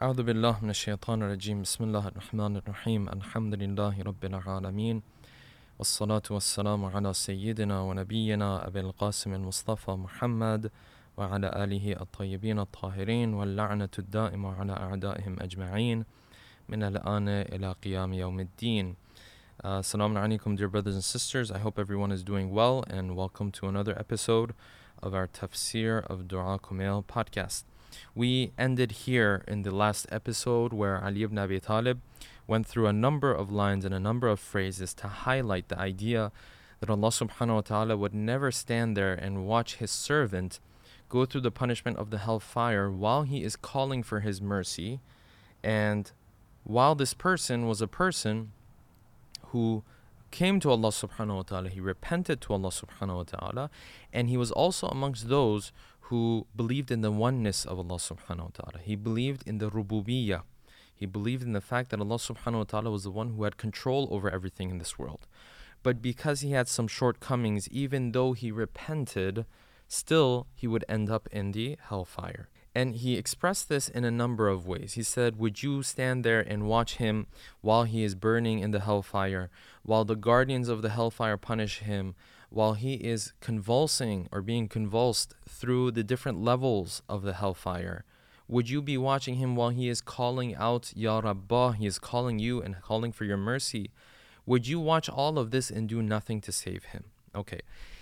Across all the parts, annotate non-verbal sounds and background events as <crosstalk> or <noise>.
أعوذ بالله من الشيطان الرجيم. بسم الله الرحمن الرحيم. الحمد لله رب العالمين. والصلاة والسلام على سيدنا ونبينا أبي القاسم المصطفى محمد وعلى آله الطيبين الطاهرين واللعنة الدائمة على أعدائهم أجمعين من الآن إلى قيام يوم الدين. Uh, Assalamu alaikum dear brothers and sisters. I hope everyone is doing well and welcome to another episode of our Tafsir of Dua Kumail podcast. We ended here in the last episode where Ali ibn Abi Talib went through a number of lines and a number of phrases to highlight the idea that Allah subhanahu wa ta'ala would never stand there and watch his servant go through the punishment of the hellfire while he is calling for his mercy. And while this person was a person who came to Allah subhanahu wa ta'ala, he repented to Allah subhanahu wa ta'ala, and he was also amongst those who believed in the oneness of Allah subhanahu wa ta'ala. He believed in the rububiyyah. He believed in the fact that Allah subhanahu wa ta'ala was the one who had control over everything in this world. But because he had some shortcomings, even though he repented, still he would end up in the hellfire. And he expressed this in a number of ways. He said, Would you stand there and watch him while he is burning in the hellfire, while the guardians of the hellfire punish him, while he is convulsing or being convulsed through the different levels of the hellfire, would you be watching him while he is calling out, Ya Rabbah, he is calling you and calling for your mercy? Would you watch all of this and do nothing to save him? Okay.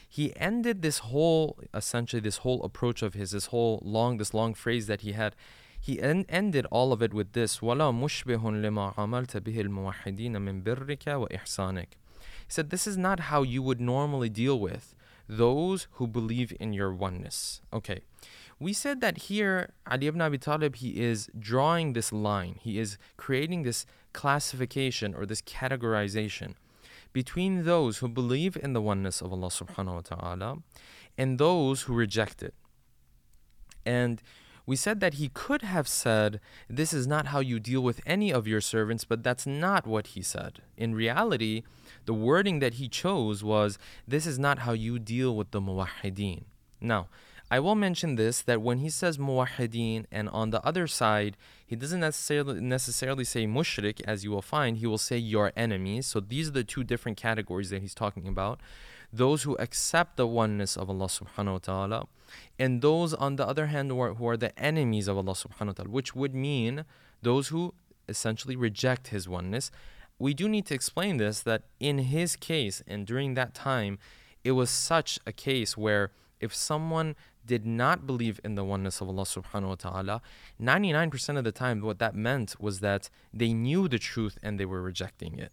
He ended this whole, essentially, this whole approach of his, this whole long, this long phrase that he had. He en- ended all of it with this, وَلَا مُشْبِهٌ لِمَا عَمَلْتَ بِهِ الْمُوَحِّدِينَ مِنْ بِرِّكَ وَإِحْسَانِكَ he said, This is not how you would normally deal with those who believe in your oneness. Okay. We said that here, Ali ibn Abi Talib, he is drawing this line, he is creating this classification or this categorization between those who believe in the oneness of Allah subhanahu wa ta'ala and those who reject it. And we said that he could have said, This is not how you deal with any of your servants, but that's not what he said. In reality, the wording that he chose was, This is not how you deal with the muwahideen. Now, I will mention this that when he says muwahideen and on the other side, he doesn't necessarily necessarily say mushrik, as you will find, he will say your enemies. So these are the two different categories that he's talking about. Those who accept the oneness of Allah subhanahu wa ta'ala, and those on the other hand who are, who are the enemies of Allah subhanahu wa ta'ala, which would mean those who essentially reject his oneness we do need to explain this that in his case and during that time, it was such a case where if someone did not believe in the oneness of Allah subhanahu wa ta'ala, 99% of the time, what that meant was that they knew the truth and they were rejecting it.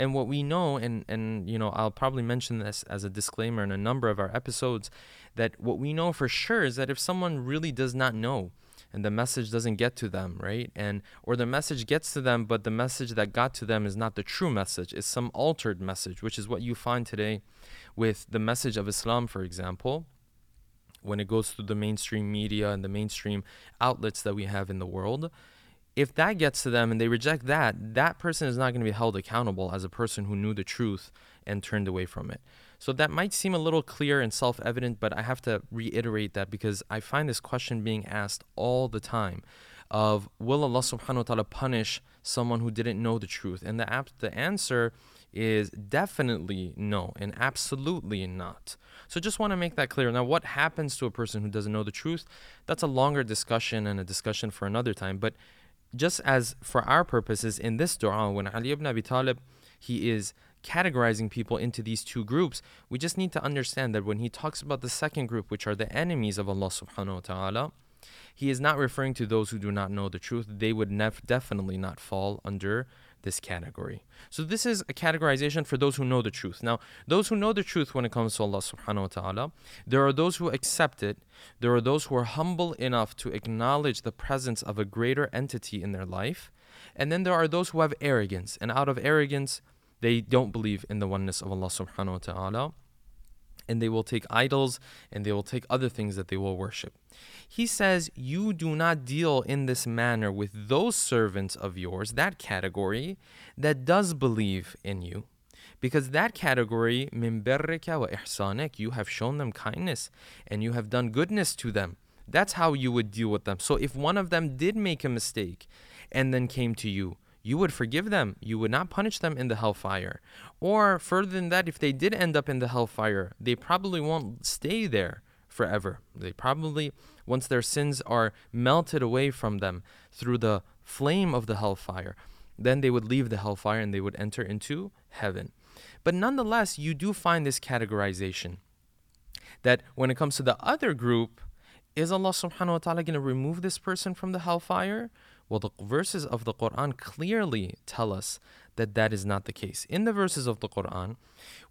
And what we know, and, and you know, I'll probably mention this as a disclaimer in a number of our episodes, that what we know for sure is that if someone really does not know and the message doesn't get to them, right? And or the message gets to them, but the message that got to them is not the true message, it's some altered message, which is what you find today with the message of Islam, for example, when it goes through the mainstream media and the mainstream outlets that we have in the world. If that gets to them and they reject that, that person is not going to be held accountable as a person who knew the truth and turned away from it. So that might seem a little clear and self evident, but I have to reiterate that because I find this question being asked all the time of will Allah subhanahu wa ta'ala punish someone who didn't know the truth? And the, ap- the answer is definitely no and absolutely not. So just want to make that clear. Now, what happens to a person who doesn't know the truth? That's a longer discussion and a discussion for another time. But just as for our purposes in this dua, when Ali ibn Abi Talib, he is categorizing people into these two groups, we just need to understand that when he talks about the second group, which are the enemies of Allah subhanahu wa ta'ala, he is not referring to those who do not know the truth. They would nef- definitely not fall under this category. So this is a categorization for those who know the truth. Now, those who know the truth when it comes to Allah subhanahu wa ta'ala, there are those who accept it. There are those who are humble enough to acknowledge the presence of a greater entity in their life. And then there are those who have arrogance. And out of arrogance, they don't believe in the oneness of Allah subhanahu wa ta'ala. And they will take idols and they will take other things that they will worship. He says, You do not deal in this manner with those servants of yours, that category, that does believe in you. Because that category, wa you have shown them kindness and you have done goodness to them That's how you would deal with them. So if one of them did make a mistake and then came to you, you would forgive them. You would not punish them in the hellfire. Or further than that, if they did end up in the hellfire, they probably won't stay there forever. They probably, once their sins are melted away from them through the flame of the hellfire, then they would leave the hellfire and they would enter into heaven. But nonetheless, you do find this categorization that when it comes to the other group, is Allah subhanahu wa ta'ala going to remove this person from the hellfire? Well, the verses of the Quran clearly tell us that that is not the case. In the verses of the Quran,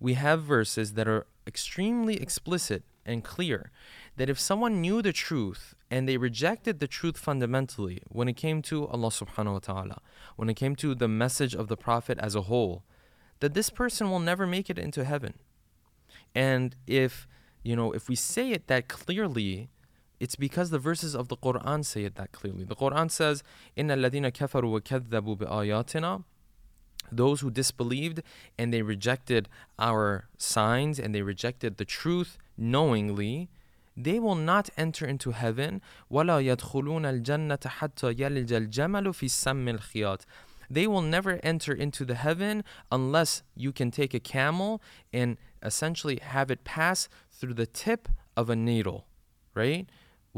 we have verses that are extremely explicit and clear that if someone knew the truth and they rejected the truth fundamentally when it came to Allah subhanahu wa ta'ala, when it came to the message of the Prophet as a whole, that this person will never make it into heaven. And if, you know, if we say it that clearly, it's because the verses of the Quran say it that clearly. The Quran says, إِنَّ الَّذِينَ كَفَرُوا وَكَذَّبُوا بِآيَاتِنَا Those who disbelieved and they rejected our signs and they rejected the truth knowingly, they will not enter into heaven. وَلَا يَدْخُلُونَ الْجَنَّةَ حَتَّى يَلِجَ الْجَمَلُ فِي السَّمِّ الْخِيَاطِ They will never enter into the heaven unless you can take a camel and essentially have it pass through the tip of a needle, right?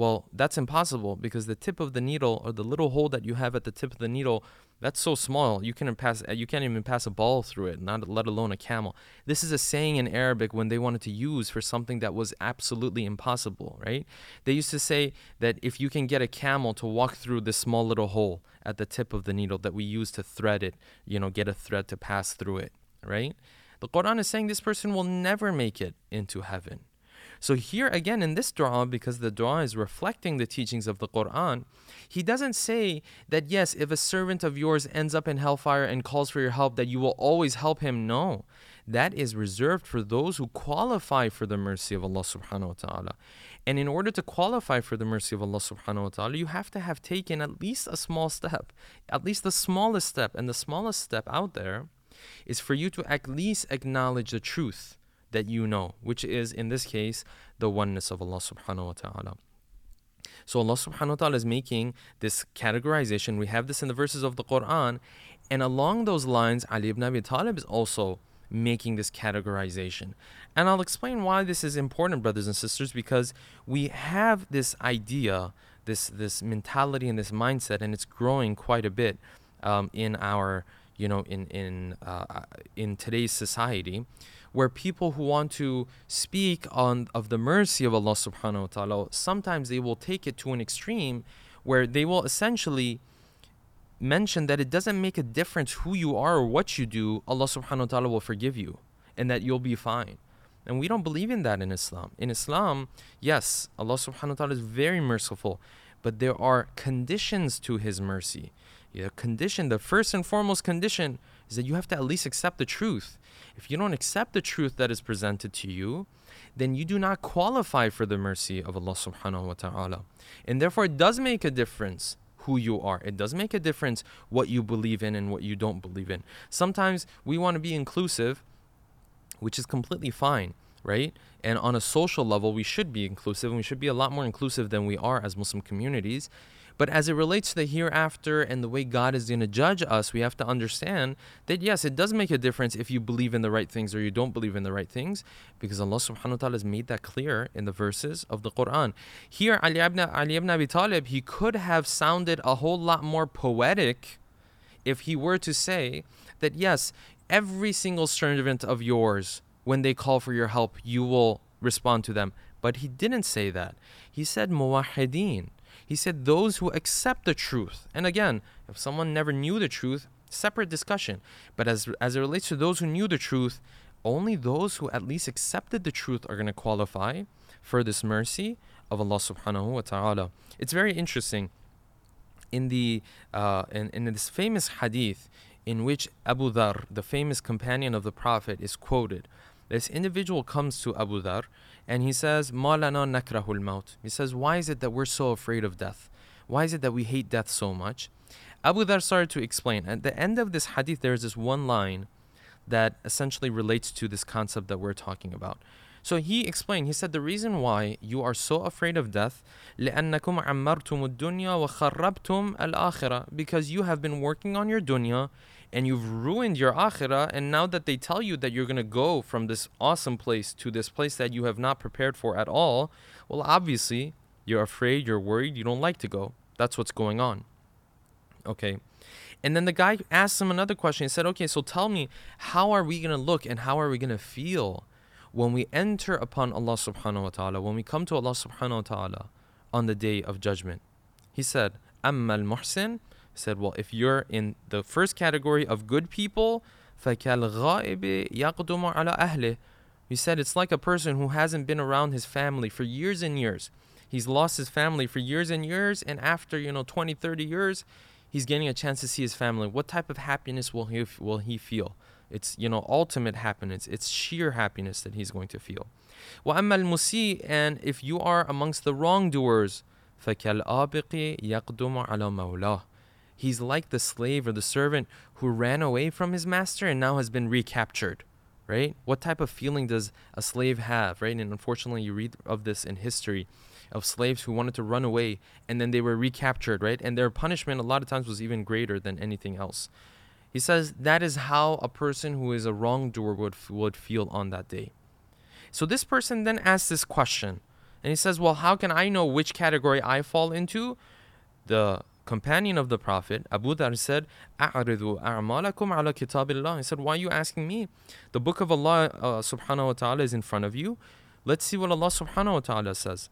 Well, that's impossible because the tip of the needle or the little hole that you have at the tip of the needle, that's so small you can pass uh, you can't even pass a ball through it, not let alone a camel. This is a saying in Arabic when they wanted to use for something that was absolutely impossible, right? They used to say that if you can get a camel to walk through this small little hole at the tip of the needle that we use to thread it, you know, get a thread to pass through it, right? The Quran is saying this person will never make it into heaven. So here again in this dua, because the dua is reflecting the teachings of the Quran, he doesn't say that yes, if a servant of yours ends up in hellfire and calls for your help, that you will always help him. No. That is reserved for those who qualify for the mercy of Allah subhanahu wa ta'ala. And in order to qualify for the mercy of Allah subhanahu wa ta'ala, you have to have taken at least a small step, at least the smallest step. And the smallest step out there is for you to at least acknowledge the truth that you know, which is in this case the oneness of Allah subhanahu wa ta'ala. So Allah subhanahu wa ta'ala is making this categorization. We have this in the verses of the Quran. And along those lines, Ali ibn Abi Talib is also making this categorization. And I'll explain why this is important, brothers and sisters, because we have this idea, this this mentality and this mindset, and it's growing quite a bit um, in our, you know, in in uh, in today's society, where people who want to speak on of the mercy of Allah subhanahu wa ta'ala, sometimes they will take it to an extreme where they will essentially mention that it doesn't make a difference who you are or what you do, Allah subhanahu wa ta'ala will forgive you and that you'll be fine. And we don't believe in that in Islam. In Islam, yes, Allah subhanahu wa ta'ala is very merciful, but there are conditions to his mercy. The condition, the first and foremost condition is that you have to at least accept the truth. If you don't accept the truth that is presented to you, then you do not qualify for the mercy of Allah subhanahu wa ta'ala. And therefore, it does make a difference who you are. It does make a difference what you believe in and what you don't believe in. Sometimes we want to be inclusive, which is completely fine, right? And on a social level, we should be inclusive and we should be a lot more inclusive than we are as Muslim communities. But as it relates to the hereafter and the way God is going to judge us, we have to understand that yes, it does make a difference if you believe in the right things or you don't believe in the right things, because Allah subhanahu wa ta'ala has made that clear in the verses of the Quran. Here, Ali ibn, Ali ibn Abi Talib, he could have sounded a whole lot more poetic if he were to say that yes, every single servant of yours, when they call for your help, you will respond to them. But he didn't say that. He said muwahideen he said, Those who accept the truth. And again, if someone never knew the truth, separate discussion. But as, as it relates to those who knew the truth, only those who at least accepted the truth are going to qualify for this mercy of Allah subhanahu wa ta'ala. It's very interesting. In the uh, in, in this famous hadith in which Abu Dhar, the famous companion of the Prophet, is quoted, this individual comes to Abu Dhar and he says, Malana nakrahul maut. He says, Why is it that we're so afraid of death? Why is it that we hate death so much? Abu Dhar started to explain. At the end of this hadith, there's this one line that essentially relates to this concept that we're talking about. So he explained, he said, the reason why you are so afraid of death, لأنكم عمرتم الدنيا وخربتم الآخرة because you have been working on your dunya and you've ruined your akhirah and now that they tell you that you're going to go from this awesome place to this place that you have not prepared for at all, well obviously you're afraid, you're worried, you don't like to go. That's what's going on. Okay. And then the guy asked him another question. He said, Okay, so tell me, how are we going to look and how are we going to feel when we enter upon Allah subhanahu wa ta'ala, when we come to Allah subhanahu wa ta'ala on the day of judgment? He said, muhsin. He said, Well, if you're in the first category of good people, فَكَالْغَائِبِ يَقْدُمُ عَلَى أَهْلِهِ He said, It's like a person who hasn't been around his family for years and years. He's lost his family for years and years, and after, you know, 20, 30 years, he's getting a chance to see his family. What type of happiness will he will he feel? It's you know ultimate happiness. It's sheer happiness that he's going to feel. وأما المسيء and if you are amongst the wrongdoers فكالآبق يقدم على مولاه He's like the slave or the servant who ran away from his master and now has been recaptured, right? What type of feeling does a slave have, right? And unfortunately, you read of this in history of slaves who wanted to run away and then they were recaptured, right? And their punishment a lot of times was even greater than anything else. He says that is how a person who is a wrongdoer would, would feel on that day. So this person then asks this question. And he says, Well, how can I know which category I fall into? The companion of the Prophet, Abu Dhar said, أَعْرِضُوا أَعْمَالَكُمْ عَلَى كِتَابِ اللَّهِ He said, Why are you asking me? The book of Allah uh, subhanahu wa ta'ala is in front of you. Let's see what Allah subhanahu wa ta'ala says.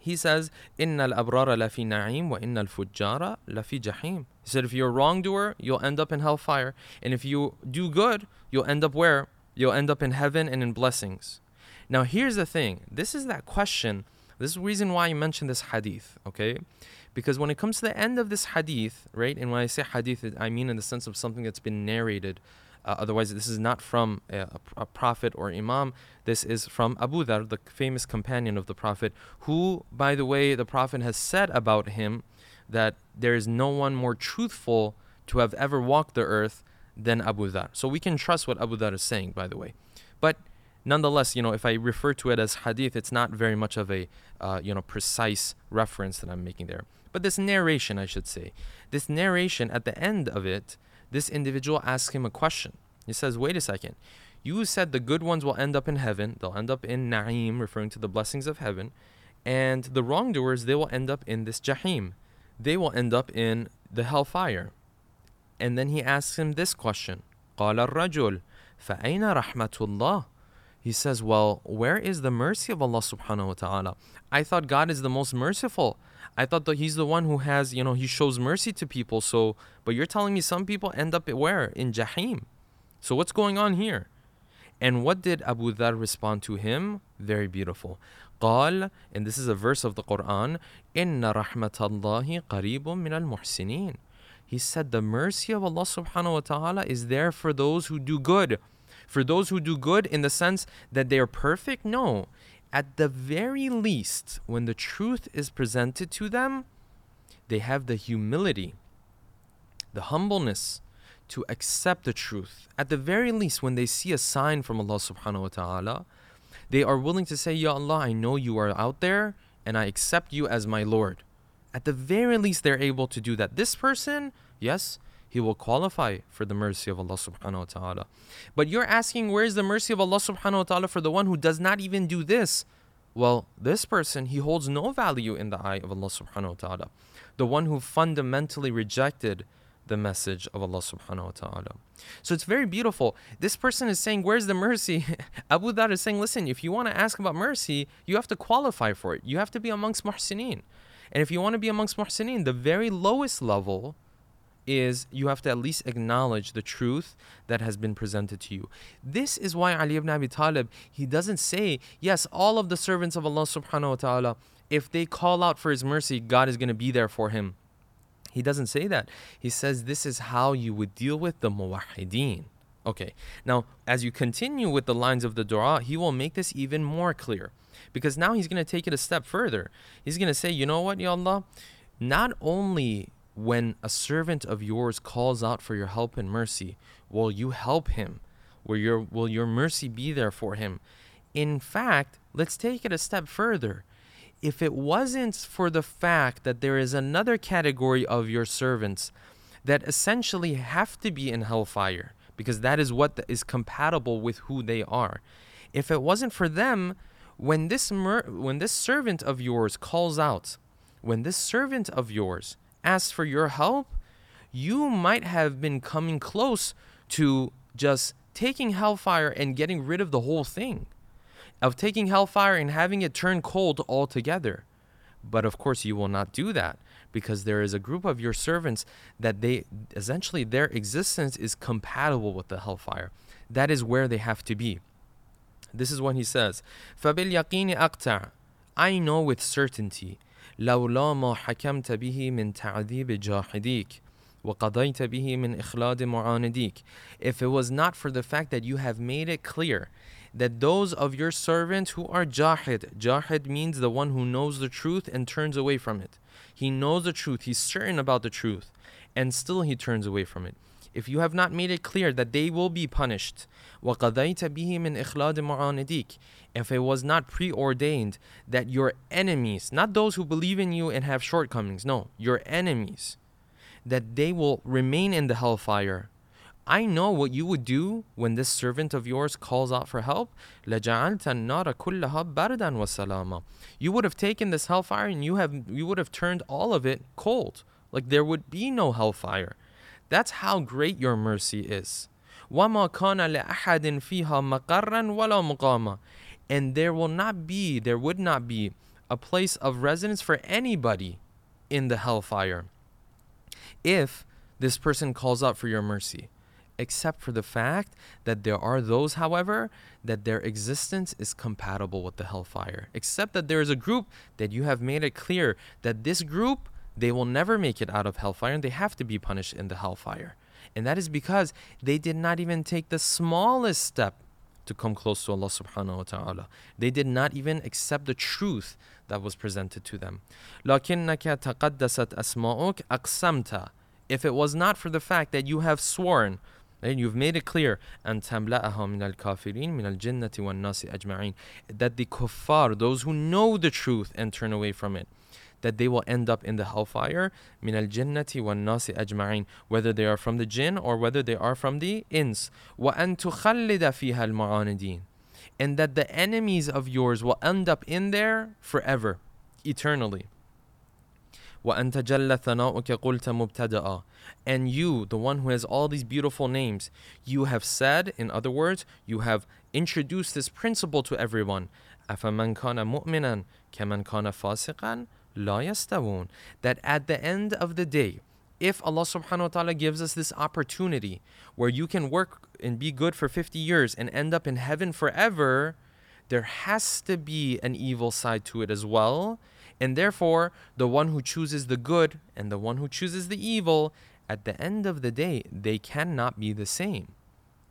He says, إِنَّ الْأَبْرَارَ لَفِي نَعِيمٍ وَإِنَّ الْفُجَّارَ لَفِي جَحِيمٍ He said, if you're a wrongdoer, you'll end up in hellfire. And if you do good, you'll end up where? You'll end up in heaven and in blessings. Now, here's the thing. This is that question. This is the reason why I mentioned this hadith, okay? Because when it comes to the end of this hadith, right? And when I say hadith, I mean in the sense of something that's been narrated uh, otherwise, this is not from a, a, prophet or imam. This is from Abu Dhar, the famous companion of the Prophet, who, by the way, the Prophet has said about him that there is no one more truthful to have ever walked the earth than Abu Dhar. So we can trust what Abu Dhar is saying, by the way. But nonetheless, you know, if I refer to it as hadith, it's not very much of a, uh, you know, precise reference that I'm making there But this narration, I should say, this narration at the end of it this individual asks him a question. He says, Wait a second. You said the good ones will end up in heaven, they'll end up in Na'im, referring to the blessings of heaven, and the wrongdoers, they will end up in this Jahim. They will end up in the hellfire. And then he asks him this question قال الرجل فأين رحمة الله he says, Well, where is the mercy of Allah subhanahu wa ta'ala? I thought God is the most merciful. I thought that He's the one who has, you know, He shows mercy to people. So, but you're telling me some people end up where? In Jahim. So, what's going on here? And what did Abu Dhar respond to him? Very beautiful. قال, and this is a verse of the Quran, إن رحمة الله قريب من المحسنين. He said the mercy of Allah subhanahu wa ta'ala is there for those who do good. For those who do good in the sense that they are perfect? No. At the very least, when the truth is presented to them, they have the humility, the humbleness to accept the truth. At the very least, when they see a sign from Allah subhanahu wa ta'ala, they are willing to say, Ya Allah, I know you are out there and I accept you as my Lord. At the very least, they're able to do that. This person, yes, he will qualify for the mercy of Allah subhanahu wa ta'ala. But you're asking, where is the mercy of Allah subhanahu wa ta'ala for the one who does not even do this? Well, this person, he holds no value in the eye of Allah subhanahu wa ta'ala. The one who fundamentally rejected the message of Allah subhanahu wa ta'ala. So it's very beautiful. This person is saying, Where's the mercy? <laughs> Abu Dhar is saying, Listen, if you want to ask about mercy, you have to qualify for it. You have to be amongst muhsineen. And if you want to be amongst muhsineen, the very lowest level is you have to at least acknowledge the truth that has been presented to you. This is why Ali ibn Abi Talib, he doesn't say, yes, all of the servants of Allah subhanahu wa ta'ala, if they call out for his mercy, God is going to be there for him. He doesn't say that. He says this is how you would deal with the muwahideen. Okay, now as you continue with the lines of the dua, he will make this even more clear. Because now he's going to take it a step further. He's going to say, you know what, Ya Allah? Not only when a servant of yours calls out for your help and mercy, will you help him? Will your, will your mercy be there for him? In fact, let's take it a step further. If it wasn't for the fact that there is another category of your servants that essentially have to be in hellfire, because that is what is compatible with who they are. If it wasn't for them, when this mer- when this servant of yours calls out, when this servant of yours asks for your help, you might have been coming close to just taking hellfire and getting rid of the whole thing, of taking hellfire and having it turn cold altogether. But of course, you will not do that because there is a group of your servants that they essentially their existence is compatible with the hellfire. That is where they have to be. This is what he says. فَبِالْيَقِينِ أَقْتَعْ I know with certainty لولا ما حكمت به من تعذيب جاحديك وقضيت به من إخلاد معانديك If it was not for the fact that you have made it clear that those of your servants who are jahid, jahid means the one who knows the truth and turns away from it. He knows the truth, he's certain about the truth, and still he turns away from it. If you have not made it clear that they will be punished, وَقَضَيْتَ بِهِ مِنْ إِخْلَادِ مُعَانِدِيك If it was not preordained that your enemies, not those who believe in you and have shortcomings, no, your enemies, that they will remain in the hellfire I know what you would do when this servant of yours calls out for help. You would have taken this hellfire and you have you would have turned all of it cold. Like there would be no hellfire. That's how great your mercy is. And there will not be, there would not be a place of residence for anybody in the hellfire if this person calls out for your mercy except for the fact that there are those, however, that their existence is compatible with the hellfire. Except that there is a group that you have made it clear that this group, they will never make it out of hellfire and they have to be punished in the hellfire. And that is because they did not even take the smallest step to come close to Allah subhanahu wa ta'ala. They did not even accept the truth that was presented to them. لكنك تقدست أسماؤك أقسمت if it was not for the fact that you have sworn and you've made it clear أن تملأها من الكافرين من الجنة والناس أجمعين that the kuffar, those who know the truth and turn away from it, that they will end up in the hellfire من الجنة والناس أجمعين whether they are from the jinn or whether they are from the ins وأن تخلد فيها المعاندين and that the enemies of yours will end up in there forever eternally وأنت جل ثناؤك قلت مبتدأ and you, the one who has all these beautiful names, you have said, in other words, you have introduced this principle to everyone. أَفَمَنْ كَانَ مُؤْمِنًا كَمَنْ كَانَ فَاسِقًا لَا يَسْتَوُونَ That at the end of the day, if Allah subhanahu wa ta'ala gives us this opportunity where you can work and be good for 50 years and end up in heaven forever, there has to be an evil side to it as well. And therefore, the one who chooses the good and the one who chooses the evil, at the end of the day, they cannot be the same.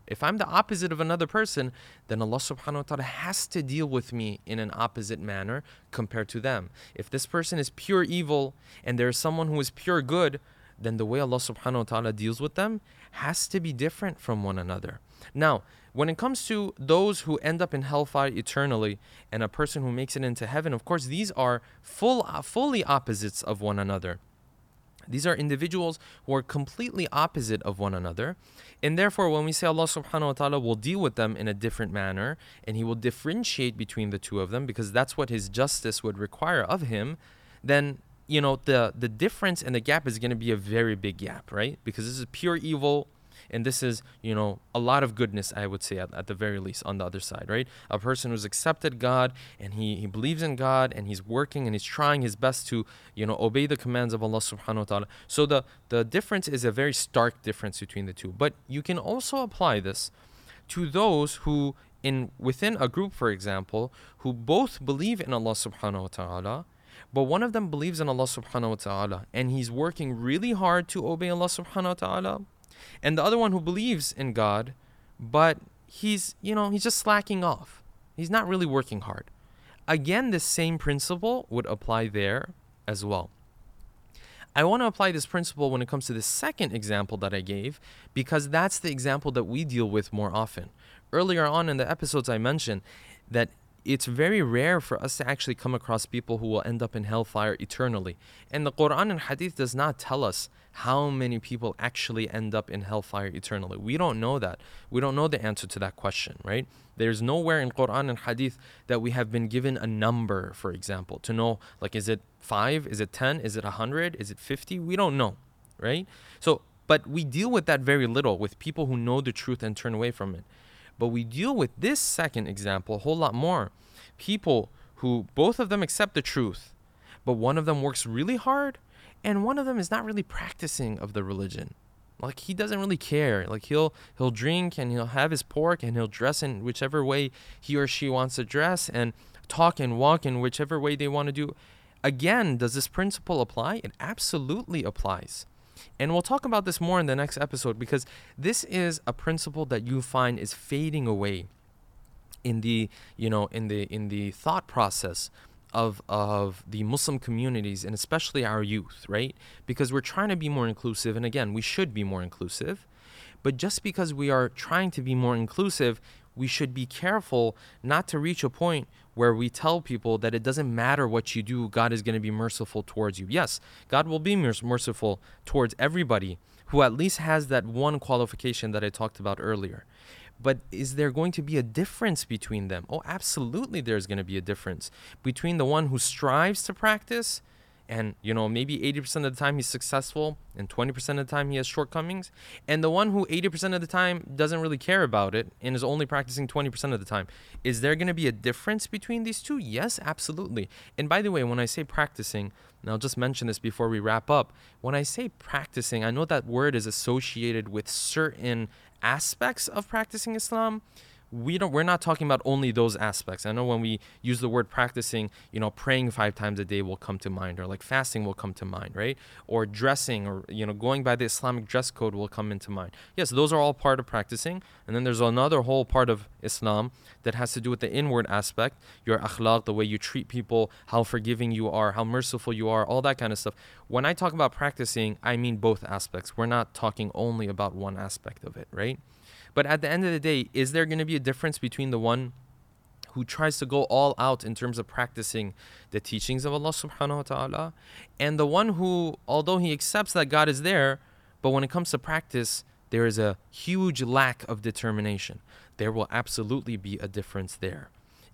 If I'm the opposite of another person, then Allah subhanahu wa ta'ala has to deal with me in an opposite manner compared to them. If this person is pure evil and there is someone who is pure good, then the way Allah subhanahu wa ta'ala deals with them has to be different from one another. Now, when it comes to those who end up in hellfire eternally and a person who makes it into heaven, of course, these are full, fully opposites of one another. These are individuals who are completely opposite of one another. And therefore, when we say Allah subhanahu wa ta'ala will deal with them in a different manner and He will differentiate between the two of them because that's what His justice would require of Him, then you know the the difference and the gap is going to be a very big gap right because this is pure evil and this is you know a lot of goodness i would say at, at, the very least on the other side right? A person who's accepted god and he, he believes in god and he's working and he's trying his best to you know obey the commands of allah subhanahu wa ta'ala. So the the difference is a very stark difference between the two. But you can also apply this to those who in within a group for example who both believe in allah subhanahu wa ta'ala but one of them believes in Allah subhanahu wa ta'ala and he's working really hard to obey Allah subhanahu wa ta'ala and the other one who believes in God, but he's, you know, he's just slacking off. He's not really working hard. Again, the same principle would apply there as well. I want to apply this principle when it comes to the second example that I gave because that's the example that we deal with more often. Earlier on in the episodes, I mentioned that it's very rare for us to actually come across people who will end up in hellfire eternally. And the Quran and Hadith does not tell us how many people actually end up in hellfire eternally. We don't know that. We don't know the answer to that question, right? There's nowhere in Quran and Hadith that we have been given a number, for example, to know like is it 5, is it 10, is it 100, is it 50? We don't know, right? So, but we deal with that very little with people who know the truth and turn away from it. But we deal with this second example a whole lot more. People who both of them accept the truth, but one of them works really hard and one of them is not really practicing of the religion. Like he doesn't really care. Like he'll he'll drink and he'll have his pork and he'll dress in whichever way he or she wants to dress and talk and walk in whichever way they want to do. Again, does this principle apply? It absolutely applies. And we'll talk about this more in the next episode because this is a principle that you find is fading away in the, you know, in the in the thought process of of the Muslim communities and especially our youth, right? Because we're trying to be more inclusive and again, we should be more inclusive. But just because we are trying to be more inclusive, we should be careful not to reach a point where we tell people that it doesn't matter what you do, God is going to be merciful towards you. Yes, God will be merciful towards everybody who at least has that one qualification that I talked about earlier. But is there going to be a difference between them? Oh, absolutely, there's going to be a difference between the one who strives to practice and you know maybe 80% of the time he's successful and 20% of the time he has shortcomings. And the one who 80% of the time doesn't really care about it and is only practicing 20% of the time is there going to be a difference between these two? Yes absolutely. And by the way when i say practicing and i'll just mention this before we wrap up when i say practicing i know that word is associated with certain aspects of practicing islam we don't we're not talking about only those aspects. I know when we use the word practicing you know praying five times a day will come to mind or like fasting will come to mind right? Or dressing or you know going by the islamic dress code will come into mind. Yes those are all part of practicing. And then there's another whole part of islam that has to do with the inward aspect your akhlaq the way you treat people how forgiving you are how merciful you are all that kind of stuff. When i talk about practicing i mean both aspects. We're not talking only about one aspect of it right but at the end of the day, is there going to be a difference between the one who tries to go all out in terms of practicing the teachings of Allah subhanahu wa ta'ala and the one who, although he accepts that God is there, but when it comes to practice, there is a huge lack of determination. There will absolutely be a difference there.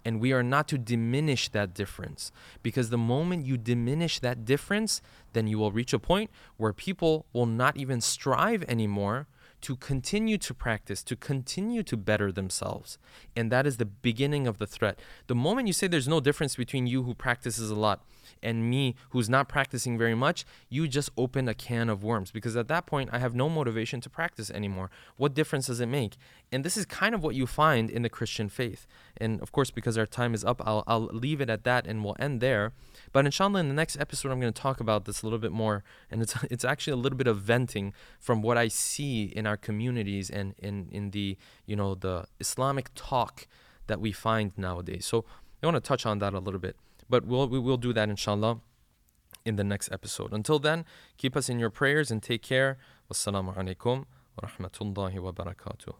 And we are not to diminish that difference because the moment you diminish that difference, then you will reach a point where people will not even strive anymore to continue to practice, to continue to better themselves. And that is the beginning of the threat. The moment you say there's no difference between you who practices a lot and me who's not practicing very much, you just open a can of worms because at that point I have no motivation to practice anymore. What difference does it make? And this is kind of what you find in the Christian faith. And of course, because our time is up, I'll, I'll leave it at that and we'll end there. But inshallah, in the next episode, I'm going to talk about this a little bit more. And it's, <laughs> it's actually a little bit of venting from what I see in our communities and in, in the, you know, the Islamic talk that we find nowadays. So I want to touch on that a little bit. But we'll, we will do that inshallah in the next episode. Until then, keep us in your prayers and take care. Wassalamu alaikum wa rahmatullahi wa barakatuh.